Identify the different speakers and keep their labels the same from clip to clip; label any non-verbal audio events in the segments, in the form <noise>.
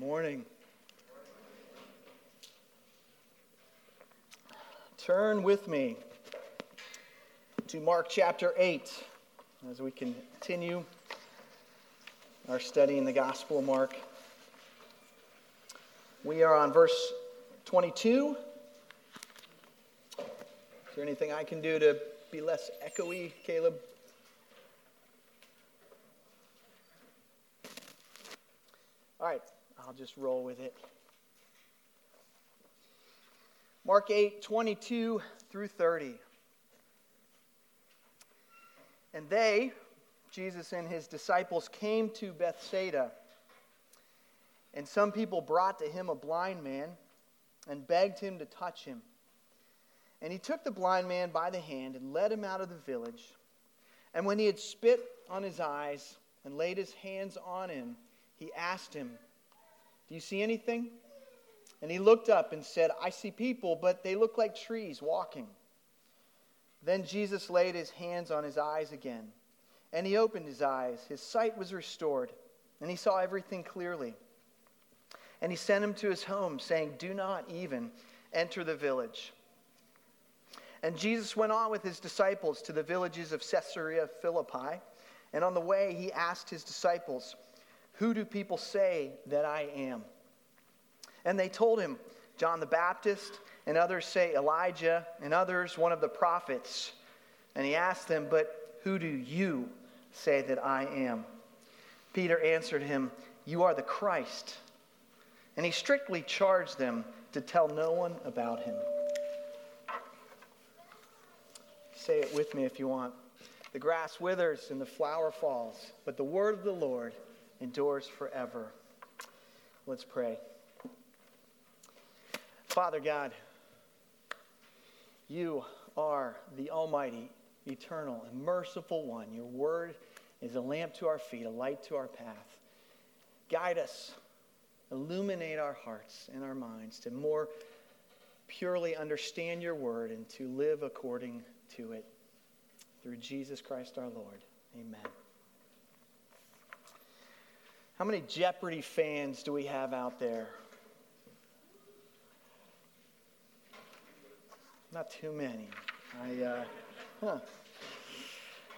Speaker 1: morning. Turn with me to Mark chapter 8 as we continue our study in the Gospel of Mark. We are on verse 22. Is there anything I can do to be less echoey, Caleb? All right, I'll just roll with it. Mark 8, 22 through 30. And they, Jesus and his disciples, came to Bethsaida. And some people brought to him a blind man and begged him to touch him. And he took the blind man by the hand and led him out of the village. And when he had spit on his eyes and laid his hands on him, he asked him, Do you see anything? And he looked up and said, I see people, but they look like trees walking. Then Jesus laid his hands on his eyes again, and he opened his eyes. His sight was restored, and he saw everything clearly. And he sent him to his home, saying, Do not even enter the village. And Jesus went on with his disciples to the villages of Caesarea Philippi. And on the way, he asked his disciples, who do people say that I am? And they told him, John the Baptist, and others say Elijah, and others one of the prophets. And he asked them, But who do you say that I am? Peter answered him, You are the Christ. And he strictly charged them to tell no one about him. Say it with me if you want. The grass withers and the flower falls, but the word of the Lord endures forever. Let's pray. Father God, you are the Almighty, eternal, and merciful one. Your word is a lamp to our feet, a light to our path. Guide us, illuminate our hearts and our minds to more purely understand your word and to live according to it. Through Jesus Christ our Lord. Amen. How many Jeopardy fans do we have out there? Not too many. I, uh, huh.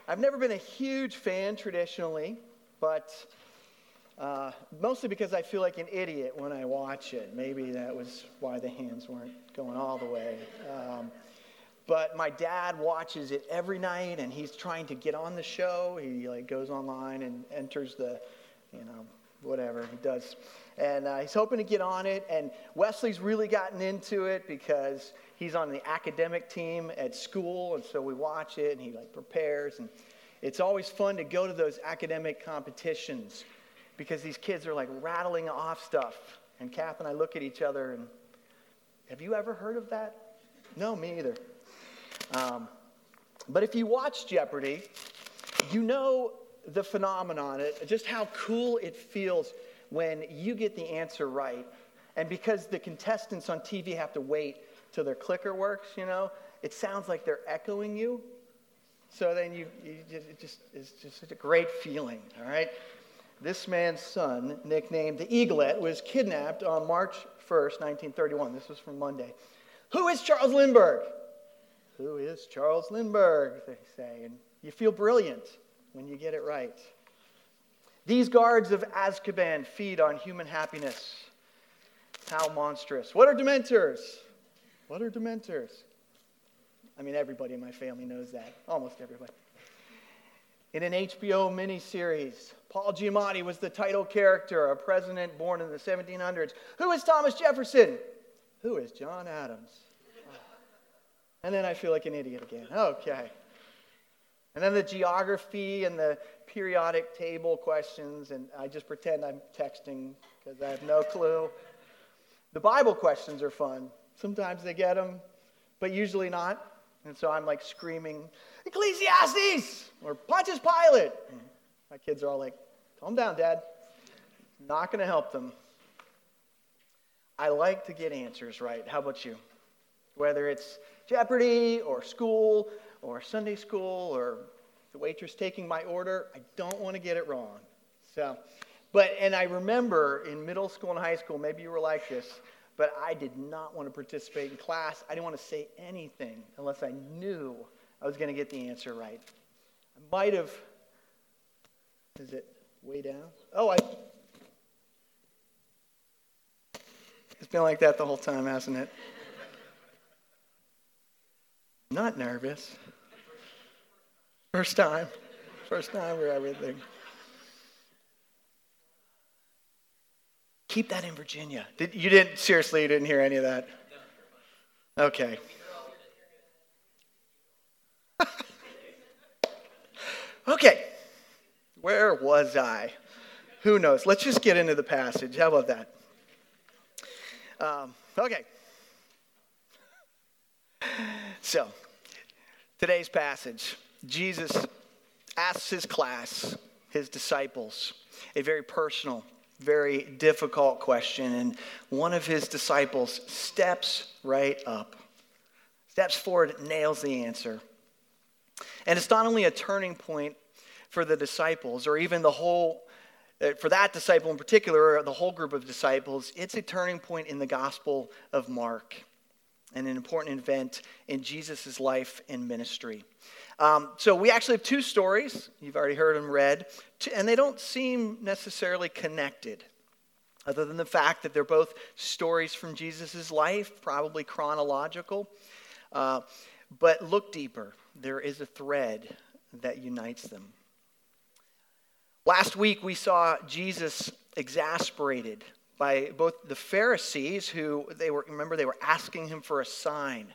Speaker 1: I've never been a huge fan traditionally, but uh, mostly because I feel like an idiot when I watch it. Maybe that was why the hands weren't going all the way. Um, but my dad watches it every night, and he's trying to get on the show. He like goes online and enters the you know, whatever he does. And uh, he's hoping to get on it. And Wesley's really gotten into it because he's on the academic team at school. And so we watch it and he like prepares. And it's always fun to go to those academic competitions because these kids are like rattling off stuff. And Kath and I look at each other and, have you ever heard of that? No, me either. Um, but if you watch Jeopardy, you know the phenomenon, uh, just how cool it feels when you get the answer right. And because the contestants on TV have to wait till their clicker works, you know, it sounds like they're echoing you. So then you, you just, it just, it's just such a great feeling, all right? This man's son, nicknamed the Eaglet, was kidnapped on March 1st, 1931. This was from Monday. Who is Charles Lindbergh? Who is Charles Lindbergh? They say. And you feel brilliant when you get it right. These guards of Azkaban feed on human happiness. How monstrous. What are dementors? What are dementors? I mean, everybody in my family knows that. Almost everybody. In an HBO miniseries, Paul Giamatti was the title character, a president born in the 1700s. Who is Thomas Jefferson? Who is John Adams? And then I feel like an idiot again. Okay. And then the geography and the periodic table questions, and I just pretend I'm texting because I have no clue. The Bible questions are fun. Sometimes they get them, but usually not. And so I'm like screaming, Ecclesiastes or Pontius Pilate. And my kids are all like, calm down, Dad. Not going to help them. I like to get answers right. How about you? Whether it's Jeopardy or school or Sunday school or the waitress taking my order. I don't want to get it wrong. So, But, and I remember in middle school and high school, maybe you were like this, but I did not want to participate in class. I didn't want to say anything unless I knew I was going to get the answer right. I might have, is it way down? Oh, I, it's been like that the whole time, hasn't it? <laughs> Not nervous. First time. First time for everything. Keep that in Virginia. Did, you didn't, seriously, you didn't hear any of that? Okay. <laughs> okay. Where was I? Who knows? Let's just get into the passage. How about that? Um, okay. <laughs> So, today's passage Jesus asks his class, his disciples, a very personal very difficult question. And one of his disciples steps right up, steps forward, nails the answer. And it's not only a turning point for the disciples or even the whole, uh, for that disciple in particular, or the whole group of disciples, it's a turning point in the Gospel of Mark and an important event in Jesus' life and ministry. Um, so we actually have two stories. You've already heard them read, and they don't seem necessarily connected, other than the fact that they're both stories from Jesus' life, probably chronological. Uh, but look deeper. There is a thread that unites them. Last week, we saw Jesus exasperated by both the Pharisees, who they were, remember, they were asking him for a sign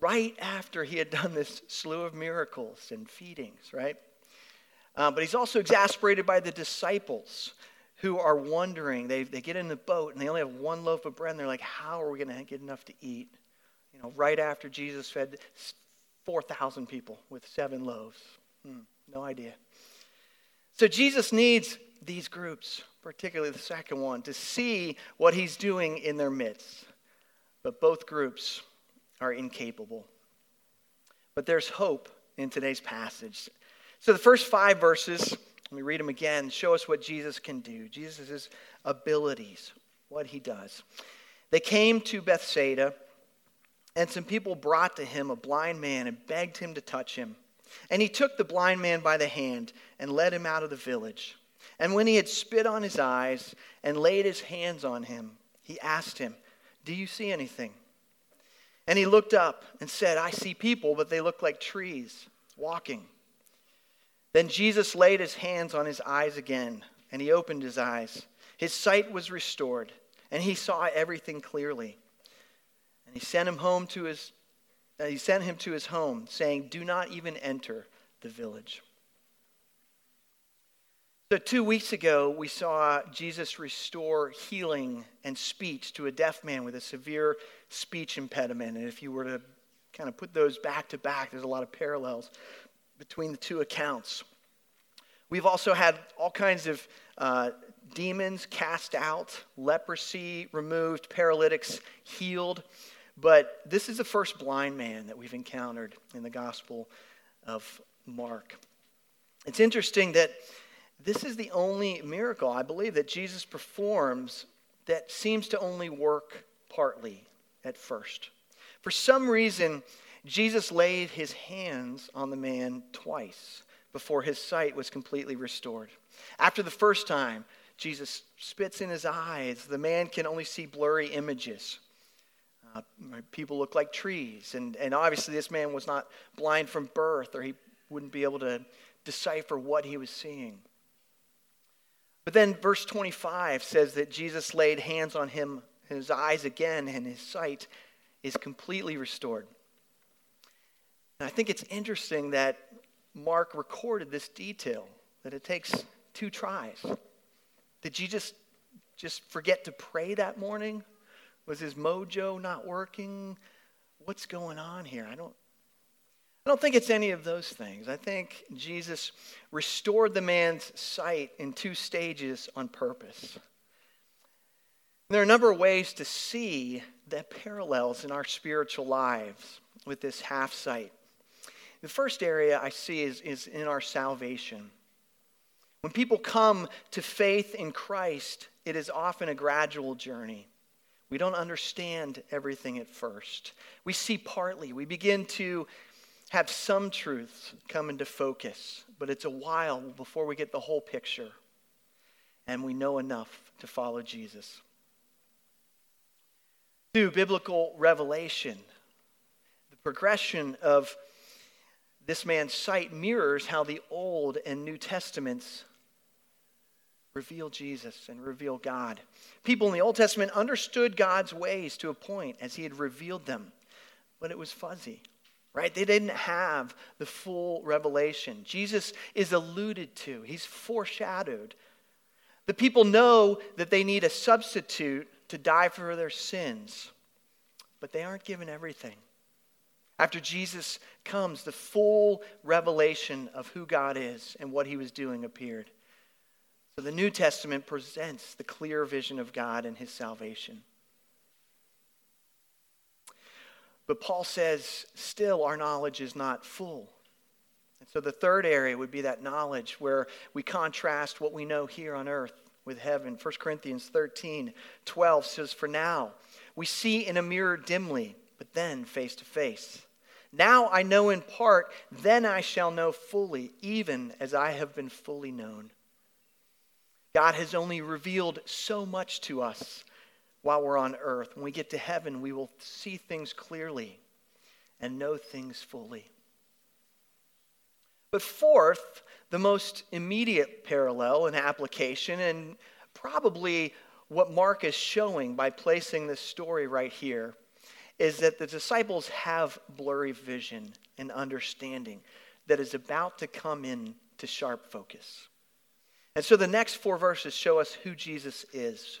Speaker 1: right after he had done this slew of miracles and feedings, right? Uh, but he's also exasperated by the disciples who are wondering. They, they get in the boat and they only have one loaf of bread, and they're like, How are we going to get enough to eat? You know, right after Jesus fed 4,000 people with seven loaves. Hmm, no idea. So Jesus needs these groups, particularly the second one, to see what he's doing in their midst. But both groups are incapable. But there's hope in today's passage. So the first five verses, let me read them again, show us what Jesus can do, Jesus' abilities, what he does. They came to Bethsaida, and some people brought to him a blind man and begged him to touch him. And he took the blind man by the hand and led him out of the village. And when he had spit on his eyes and laid his hands on him, he asked him, Do you see anything? And he looked up and said, I see people, but they look like trees walking. Then Jesus laid his hands on his eyes again, and he opened his eyes. His sight was restored, and he saw everything clearly. And he sent him home to his uh, he sent him to his home, saying, Do not even enter the village. So, two weeks ago, we saw Jesus restore healing and speech to a deaf man with a severe speech impediment. And if you were to kind of put those back to back, there's a lot of parallels between the two accounts. We've also had all kinds of uh, demons cast out, leprosy removed, paralytics healed. But this is the first blind man that we've encountered in the Gospel of Mark. It's interesting that this is the only miracle, I believe, that Jesus performs that seems to only work partly at first. For some reason, Jesus laid his hands on the man twice before his sight was completely restored. After the first time, Jesus spits in his eyes. The man can only see blurry images. Uh, people look like trees. And, and obviously, this man was not blind from birth, or he wouldn't be able to decipher what he was seeing. But then verse 25 says that Jesus laid hands on him, his eyes again, and his sight is completely restored. And I think it's interesting that Mark recorded this detail that it takes two tries. Did Jesus just forget to pray that morning? Was his mojo not working? What's going on here? I don't I don't think it's any of those things. I think Jesus restored the man's sight in two stages on purpose. There are a number of ways to see the parallels in our spiritual lives with this half sight. The first area I see is, is in our salvation. When people come to faith in Christ, it is often a gradual journey. We don't understand everything at first. We see partly. We begin to have some truths come into focus, but it's a while before we get the whole picture and we know enough to follow Jesus. Through biblical revelation, the progression of this man's sight mirrors how the Old and New Testaments reveal Jesus and reveal God. People in the Old Testament understood God's ways to a point as he had revealed them, but it was fuzzy, right? They didn't have the full revelation. Jesus is alluded to, he's foreshadowed. The people know that they need a substitute to die for their sins, but they aren't given everything. After Jesus comes, the full revelation of who God is and what he was doing appeared. So the New Testament presents the clear vision of God and his salvation. But Paul says, still, our knowledge is not full. And so the third area would be that knowledge where we contrast what we know here on earth with heaven. 1 Corinthians 13 12 says, For now, we see in a mirror dimly, but then face to face. Now I know in part, then I shall know fully, even as I have been fully known. God has only revealed so much to us while we're on earth. When we get to heaven, we will see things clearly and know things fully. But fourth, the most immediate parallel and application, and probably what Mark is showing by placing this story right here, is that the disciples have blurry vision and understanding that is about to come in to sharp focus. And so the next four verses show us who Jesus is.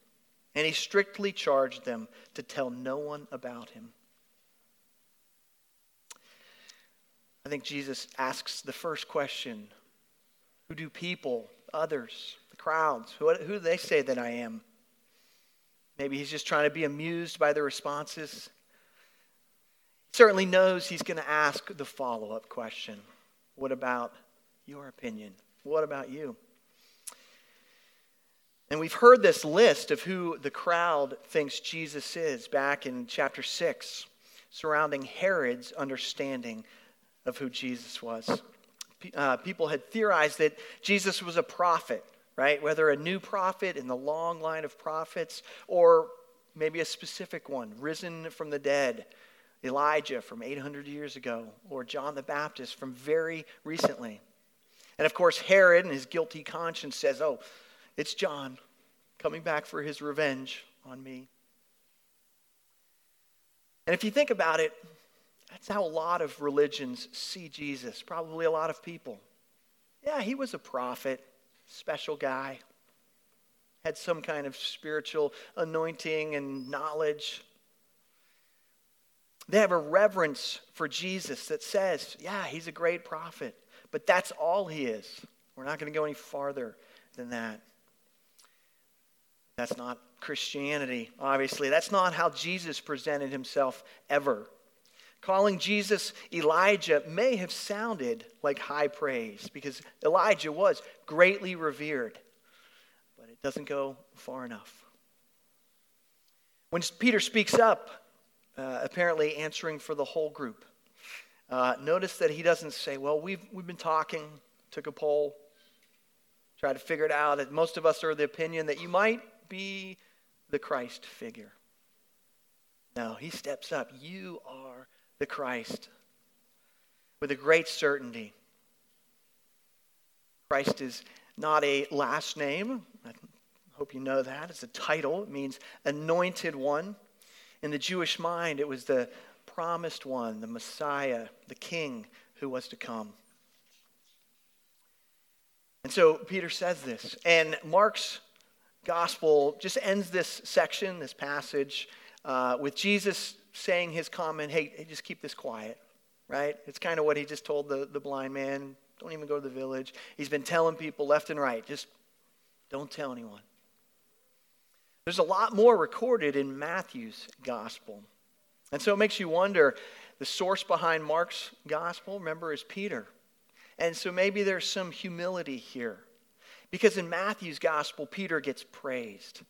Speaker 1: And he strictly charged them to tell no one about him. I think Jesus asks the first question Who do people, others, the crowds, who, who do they say that I am? Maybe he's just trying to be amused by the responses. He certainly knows he's going to ask the follow up question What about your opinion? What about you? And we've heard this list of who the crowd thinks Jesus is back in chapter 6, surrounding Herod's understanding of who Jesus was. Uh, people had theorized that Jesus was a prophet, right? Whether a new prophet in the long line of prophets or maybe a specific one, risen from the dead, Elijah from 800 years ago, or John the Baptist from very recently. And of course, Herod and his guilty conscience says, oh, it's John coming back for his revenge on me. And if you think about it, that's how a lot of religions see Jesus, probably a lot of people. Yeah, he was a prophet, special guy, had some kind of spiritual anointing and knowledge. They have a reverence for Jesus that says, yeah, he's a great prophet, but that's all he is. We're not going to go any farther than that. That's not Christianity, obviously. That's not how Jesus presented himself ever. Calling Jesus Elijah may have sounded like high praise because Elijah was greatly revered, but it doesn't go far enough. When Peter speaks up, uh, apparently answering for the whole group, uh, notice that he doesn't say, Well, we've, we've been talking, took a poll, tried to figure it out. Most of us are of the opinion that you might be the Christ figure. No, he steps up. You are the Christ with a great certainty. Christ is not a last name. I hope you know that. It's a title, it means anointed one. In the Jewish mind, it was the promised one, the Messiah, the King who was to come. And so Peter says this. And Mark's gospel just ends this section, this passage, uh, with Jesus saying his comment, hey, hey, just keep this quiet, right? It's kind of what he just told the, the blind man. Don't even go to the village. He's been telling people left and right, just don't tell anyone. There's a lot more recorded in Matthew's gospel. And so it makes you wonder the source behind Mark's gospel, remember, is Peter. And so maybe there's some humility here. Because in Matthew's gospel, Peter gets praised.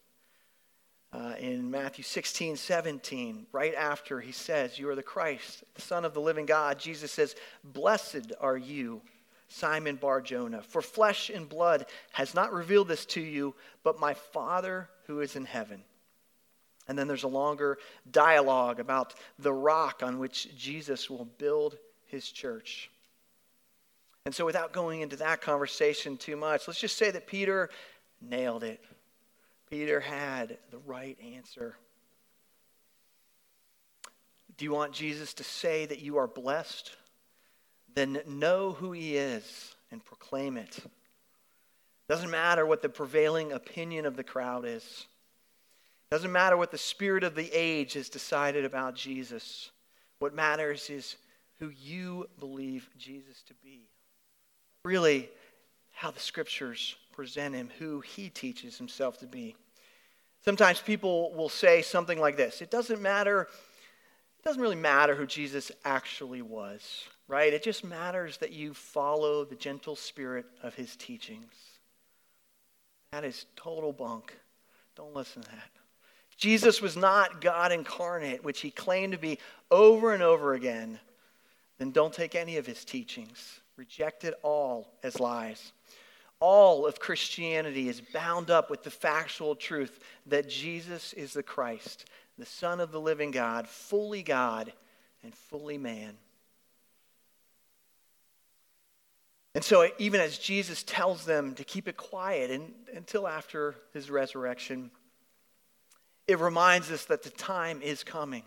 Speaker 1: Uh, in Matthew 16, 17, right after he says, You are the Christ, the Son of the living God, Jesus says, Blessed are you, Simon Bar Jonah, for flesh and blood has not revealed this to you, but my Father who is in heaven. And then there's a longer dialogue about the rock on which Jesus will build his church. And so, without going into that conversation too much, let's just say that Peter nailed it. Peter had the right answer. Do you want Jesus to say that you are blessed? Then know who he is and proclaim it. Doesn't matter what the prevailing opinion of the crowd is. Doesn't matter what the spirit of the age has decided about Jesus. What matters is who you believe Jesus to be really how the scriptures present him, who he teaches himself to be. Sometimes people will say something like this It doesn't matter, it doesn't really matter who Jesus actually was, right? It just matters that you follow the gentle spirit of his teachings. That is total bunk. Don't listen to that. Jesus was not God incarnate, which he claimed to be over and over again. Then don't take any of his teachings. Reject it all as lies. All of Christianity is bound up with the factual truth that Jesus is the Christ, the Son of the living God, fully God and fully man. And so, even as Jesus tells them to keep it quiet and, until after his resurrection, it reminds us that the time is coming,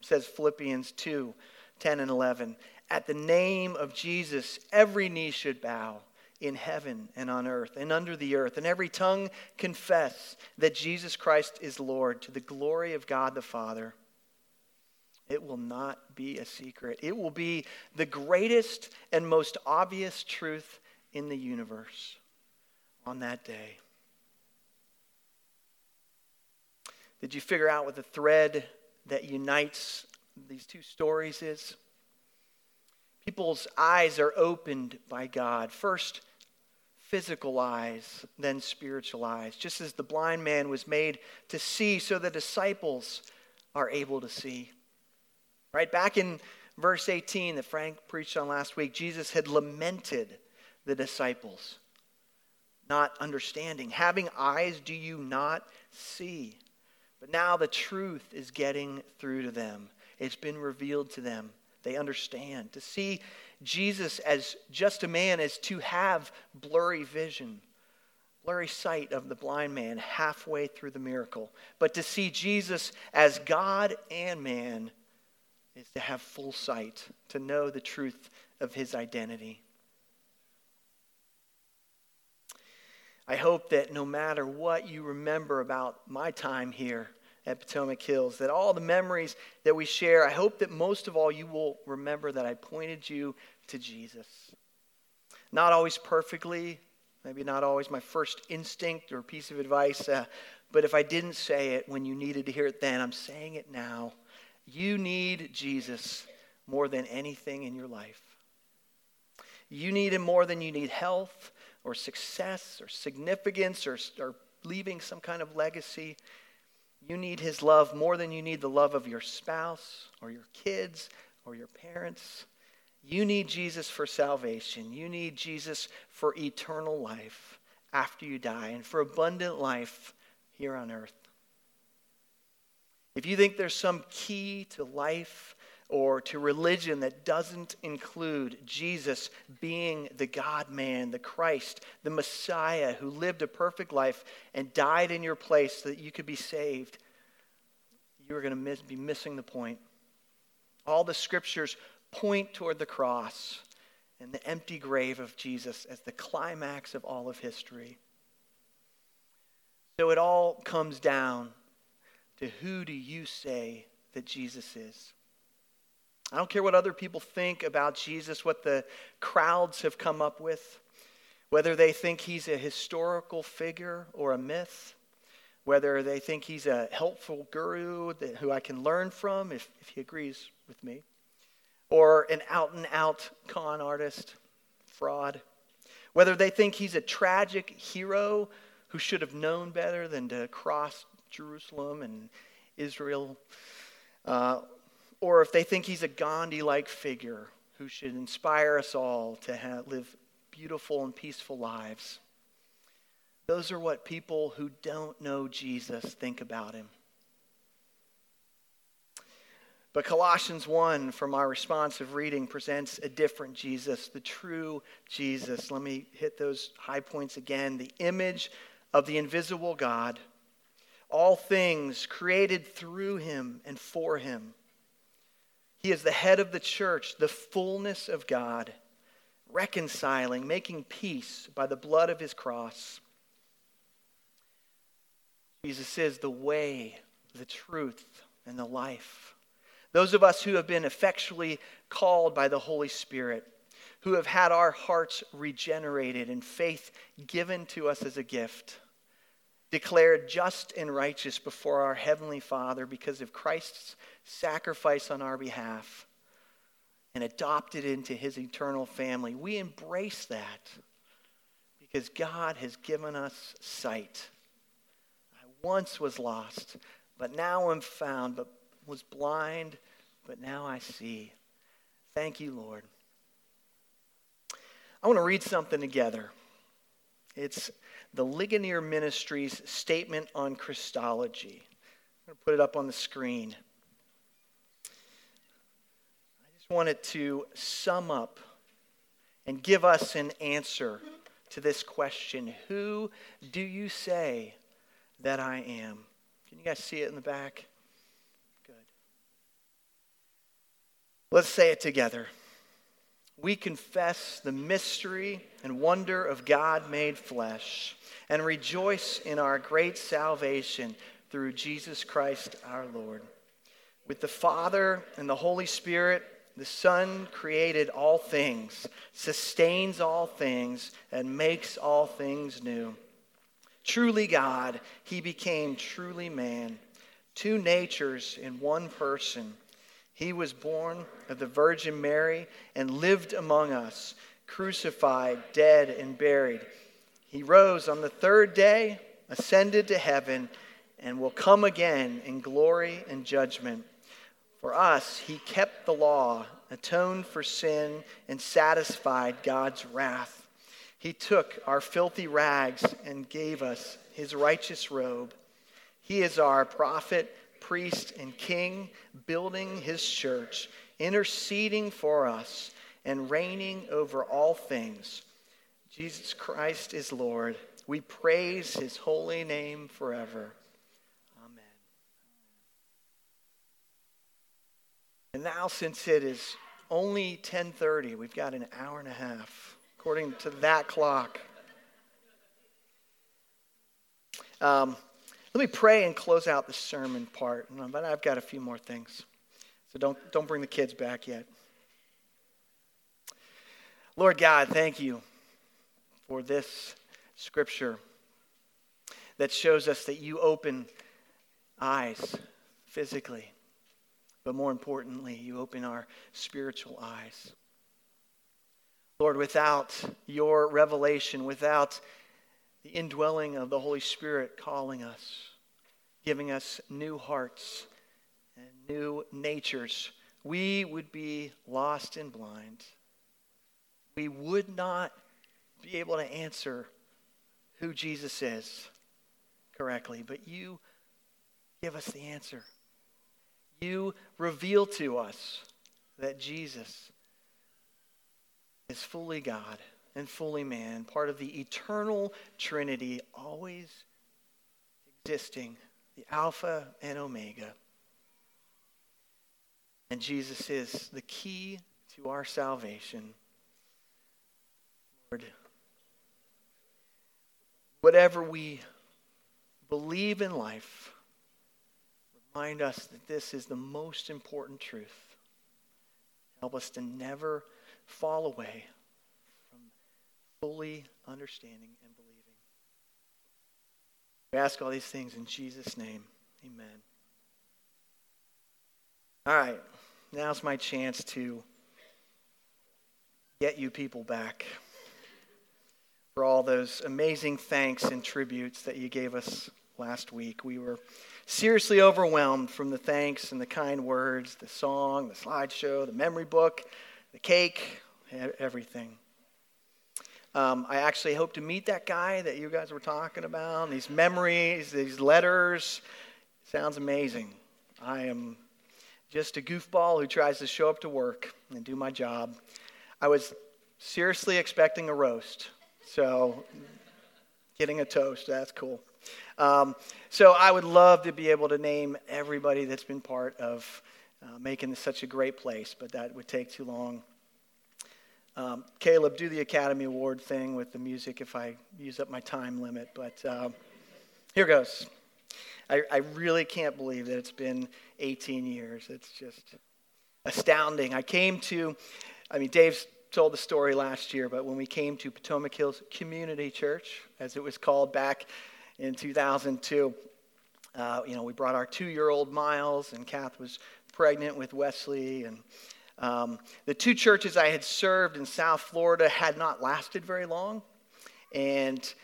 Speaker 1: says Philippians 2 10 and 11. At the name of Jesus, every knee should bow in heaven and on earth and under the earth, and every tongue confess that Jesus Christ is Lord to the glory of God the Father. It will not be a secret. It will be the greatest and most obvious truth in the universe on that day. Did you figure out what the thread that unites these two stories is? People's eyes are opened by God. First, physical eyes, then spiritual eyes. Just as the blind man was made to see, so the disciples are able to see. Right? Back in verse 18 that Frank preached on last week, Jesus had lamented the disciples not understanding. Having eyes, do you not see? But now the truth is getting through to them. It's been revealed to them. They understand. To see Jesus as just a man is to have blurry vision, blurry sight of the blind man halfway through the miracle. But to see Jesus as God and man is to have full sight, to know the truth of his identity. I hope that no matter what you remember about my time here, at Potomac Hills, that all the memories that we share, I hope that most of all you will remember that I pointed you to Jesus. Not always perfectly, maybe not always my first instinct or piece of advice, uh, but if I didn't say it when you needed to hear it then, I'm saying it now. You need Jesus more than anything in your life. You need him more than you need health or success or significance or, or leaving some kind of legacy. You need his love more than you need the love of your spouse or your kids or your parents. You need Jesus for salvation. You need Jesus for eternal life after you die and for abundant life here on earth. If you think there's some key to life or to religion that doesn't include Jesus being the God man, the Christ, the Messiah who lived a perfect life and died in your place so that you could be saved, you are going to miss, be missing the point. All the scriptures point toward the cross. and the empty grave of Jesus as the climax of all of history. So it all comes down to who do you say that Jesus is? I don't care what other people think about Jesus, what the crowds have come up with, whether they think he's a historical figure or a myth, whether they think he's a helpful guru that, who I can learn from if, if he agrees with me, or an out and out con artist, fraud, whether they think he's a tragic hero who should have known better than to cross Jerusalem and Israel, uh, or if they think he's a Gandhi like figure who should inspire us all to have, live beautiful and peaceful lives. Those are what people who don't know Jesus think about him. But Colossians 1, from our responsive reading, presents a different Jesus, the true Jesus. Let me hit those high points again. The image of the invisible God, all things created through him and for him. He is the head of the church, the fullness of God, reconciling, making peace by the blood of his cross. Jesus is the way, the truth, and the life. Those of us who have been effectually called by the Holy Spirit, who have had our hearts regenerated and faith given to us as a gift, declared just and righteous before our Heavenly Father because of Christ's sacrifice on our behalf and adopted into his eternal family. We embrace that because God has given us sight. I once was lost, but now I'm found, but was blind, but now I see. Thank you, Lord. I want to read something together. It's the Ligonier Ministries statement on Christology. I'm going to put it up on the screen. I just wanted to sum up and give us an answer to this question Who do you say that I am? Can you guys see it in the back? Good. Let's say it together we confess the mystery and wonder of God made flesh and rejoice in our great salvation through Jesus Christ our Lord. With the Father and the Holy Spirit, the Son created all things, sustains all things, and makes all things new. Truly God, he became truly man, two natures in one person he was born of the Virgin Mary and lived among us, crucified, dead, and buried. He rose on the third day, ascended to heaven, and will come again in glory and judgment. For us, he kept the law, atoned for sin, and satisfied God's wrath. He took our filthy rags and gave us his righteous robe. He is our prophet priest, and king, building his church, interceding for us, and reigning over all things. Jesus Christ is Lord. We praise his holy name forever. Amen. And now since it is only 10:30, we've got an hour and a half according to that clock. Um, let me pray and close out the sermon part, but I've got a few more things. So don't, don't bring the kids back yet. Lord God, thank you for this scripture that shows us that you open eyes physically, but more importantly, you open our spiritual eyes. Lord, without your revelation, without the indwelling of the Holy Spirit calling us, giving us new hearts and new natures, we would be lost and blind. We would not be able to answer who Jesus is correctly, but you give us the answer. You reveal to us that Jesus is fully God and fully man, part of the eternal Trinity, always existing, the Alpha and Omega. And Jesus is the key to our salvation. Lord, whatever we believe in life, remind us that this is the most important truth. Help us to never fall away fully understanding and believing. We ask all these things in Jesus' name. Amen. All right, now's my chance to get you people back for all those amazing thanks and tributes that you gave us last week. We were seriously overwhelmed from the thanks and the kind words, the song, the slideshow, the memory book, the cake, everything. Um, I actually hope to meet that guy that you guys were talking about. These memories, these letters, sounds amazing. I am just a goofball who tries to show up to work and do my job. I was seriously expecting a roast, so getting a toast, that's cool. Um, so I would love to be able to name everybody that's been part of uh, making this such a great place, but that would take too long. Um, Caleb, do the Academy Award thing with the music if I use up my time limit, but uh, here goes. I, I really can't believe that it's been 18 years. It's just astounding. I came to, I mean, Dave's told the story last year, but when we came to Potomac Hills Community Church, as it was called back in 2002, uh, you know, we brought our two-year-old Miles, and Kath was pregnant with Wesley, and um, the two churches I had served in South Florida had not lasted very long, and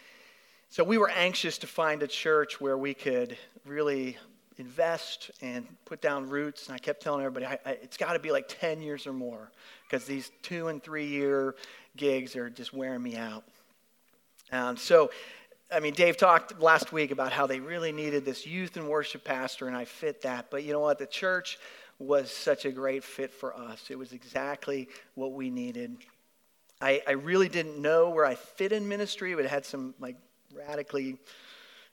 Speaker 1: so we were anxious to find a church where we could really invest and put down roots. And I kept telling everybody, I, I, it's got to be like 10 years or more because these two and three year gigs are just wearing me out. And so, I mean, Dave talked last week about how they really needed this youth and worship pastor, and I fit that. But you know what? The church was such a great fit for us. It was exactly what we needed. I, I really didn't know where I fit in ministry, but it had some like radically,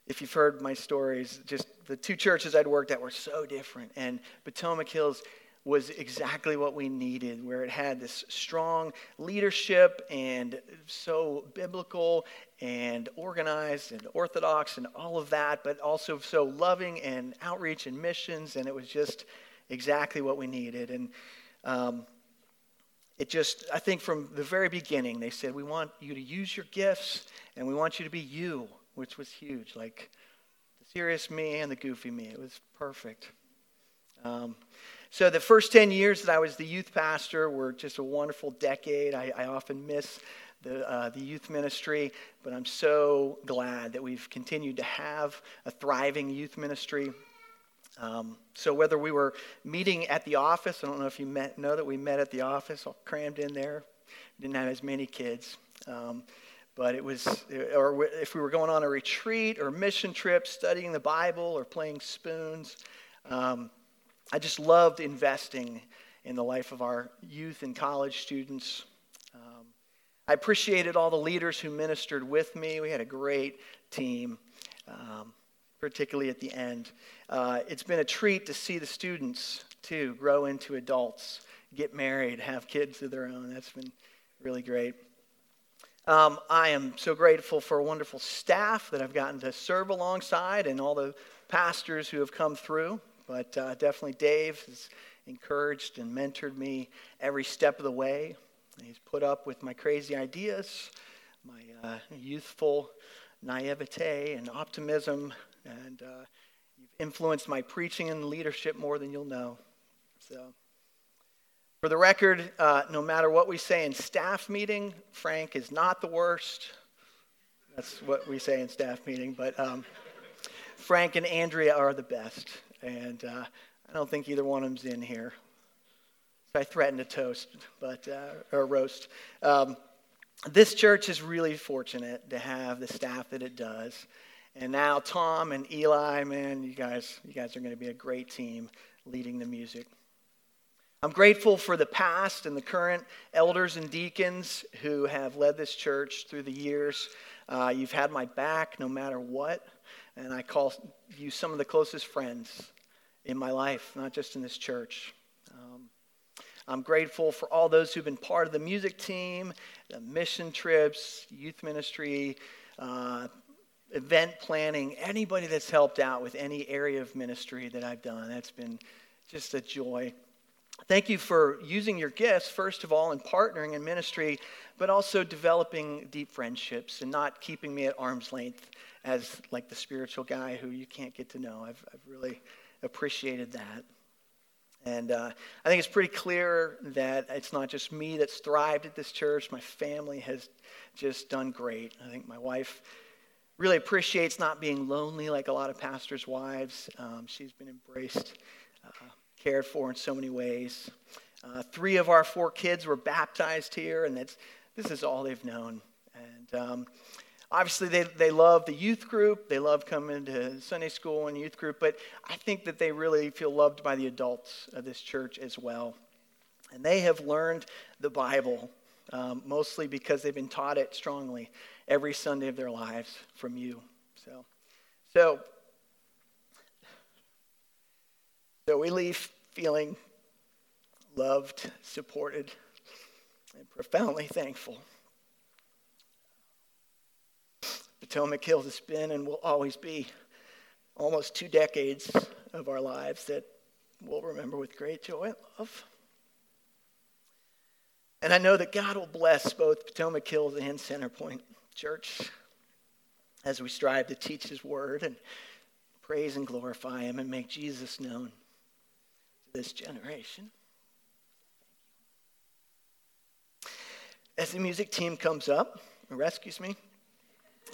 Speaker 1: if you've heard my stories, just the two churches I'd worked at were so different. And Potomac Hills was exactly what we needed, where it had this strong leadership and so biblical and organized and orthodox and all of that, but also so loving and outreach and missions. And it was just exactly what we needed. And um, it just, I think from the very beginning, they said, we want you to use your gifts and we want you to be you, which was huge. Like the serious me and the goofy me. It was perfect. Um, so the first 10 years that I was the youth pastor were just a wonderful decade. I, I often miss the, uh, the youth ministry, but I'm so glad that we've continued to have a thriving youth ministry. Um, so whether we were meeting at the office, I don't know if you met, know that we met at the office, all crammed in there. Didn't have as many kids. Um, but it was, or if we were going on a retreat or mission trip, studying the Bible or playing spoons, um, I just loved investing in the life of our youth and college students. Um, I appreciated all the leaders who ministered with me. We had a great team, um, particularly at the end. Uh, it's been a treat to see the students, too, grow into adults, get married, have kids of their own. That's been really great. Um, I am so grateful for a wonderful staff that I've gotten to serve alongside and all the pastors who have come through. But uh, definitely, Dave has encouraged and mentored me every step of the way. He's put up with my crazy ideas, my uh, youthful naivete and optimism, and uh, you've influenced my preaching and leadership more than you'll know. So. For the record, uh, no matter what we say in staff meeting, Frank is not the worst. That's what we say in staff meeting. But um, Frank and Andrea are the best. And uh, I don't think either one of them's in here. So I threatened to toast, but, uh, or roast. Um, this church is really fortunate to have the staff that it does. And now Tom and Eli, man, you guys, you guys are going to be a great team leading the music. I'm grateful for the past and the current elders and deacons who have led this church through the years. Uh, you've had my back no matter what, and I call you some of the closest friends in my life, not just in this church. Um, I'm grateful for all those who've been part of the music team, the mission trips, youth ministry, uh, event planning, anybody that's helped out with any area of ministry that I've done. That's been just a joy. Thank you for using your gifts, first of all, in partnering in ministry, but also developing deep friendships and not keeping me at arm's length as like the spiritual guy who you can't get to know. I've, I've really appreciated that. And uh, I think it's pretty clear that it's not just me that's thrived at this church. My family has just done great. I think my wife really appreciates not being lonely like a lot of pastors' wives. Um, she's been embraced, uh, cared for in so many ways. Uh, three of our four kids were baptized here, and that's, this is all they've known. And um, obviously, they, they love the youth group. They love coming to Sunday school and youth group, but I think that they really feel loved by the adults of this church as well. And they have learned the Bible um, mostly because they've been taught it strongly every Sunday of their lives from you. So, so, so we leave feeling loved, supported, and profoundly thankful. Potomac Hills has been and will always be almost two decades of our lives that we'll remember with great joy and love. And I know that God will bless both Potomac Hills and Centerpoint Church as we strive to teach His Word and praise and glorify Him and make Jesus known to this generation. As the music team comes up and rescues me,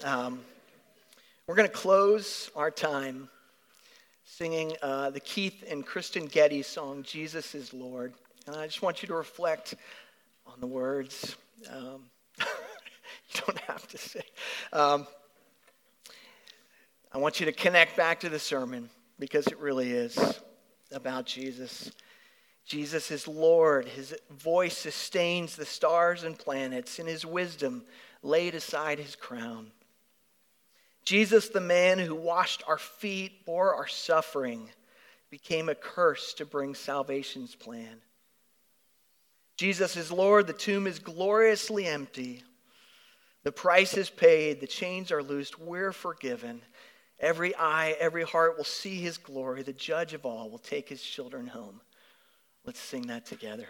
Speaker 1: um, we're going to close our time singing uh, the Keith and Kristyn Getty song, Jesus is Lord. And I just want you to reflect on the words. Um, <laughs> don't have to say. Um, I want you to connect back to the sermon because it really is about Jesus. Jesus is Lord. His voice sustains the stars and planets. In his wisdom, laid aside his crown. Jesus, the man who washed our feet, bore our suffering, became a curse to bring salvation's plan. Jesus is Lord. The tomb is gloriously empty. The price is paid. The chains are loosed. We're forgiven. Every eye, every heart will see his glory. The judge of all will take his children home. Let's sing that together.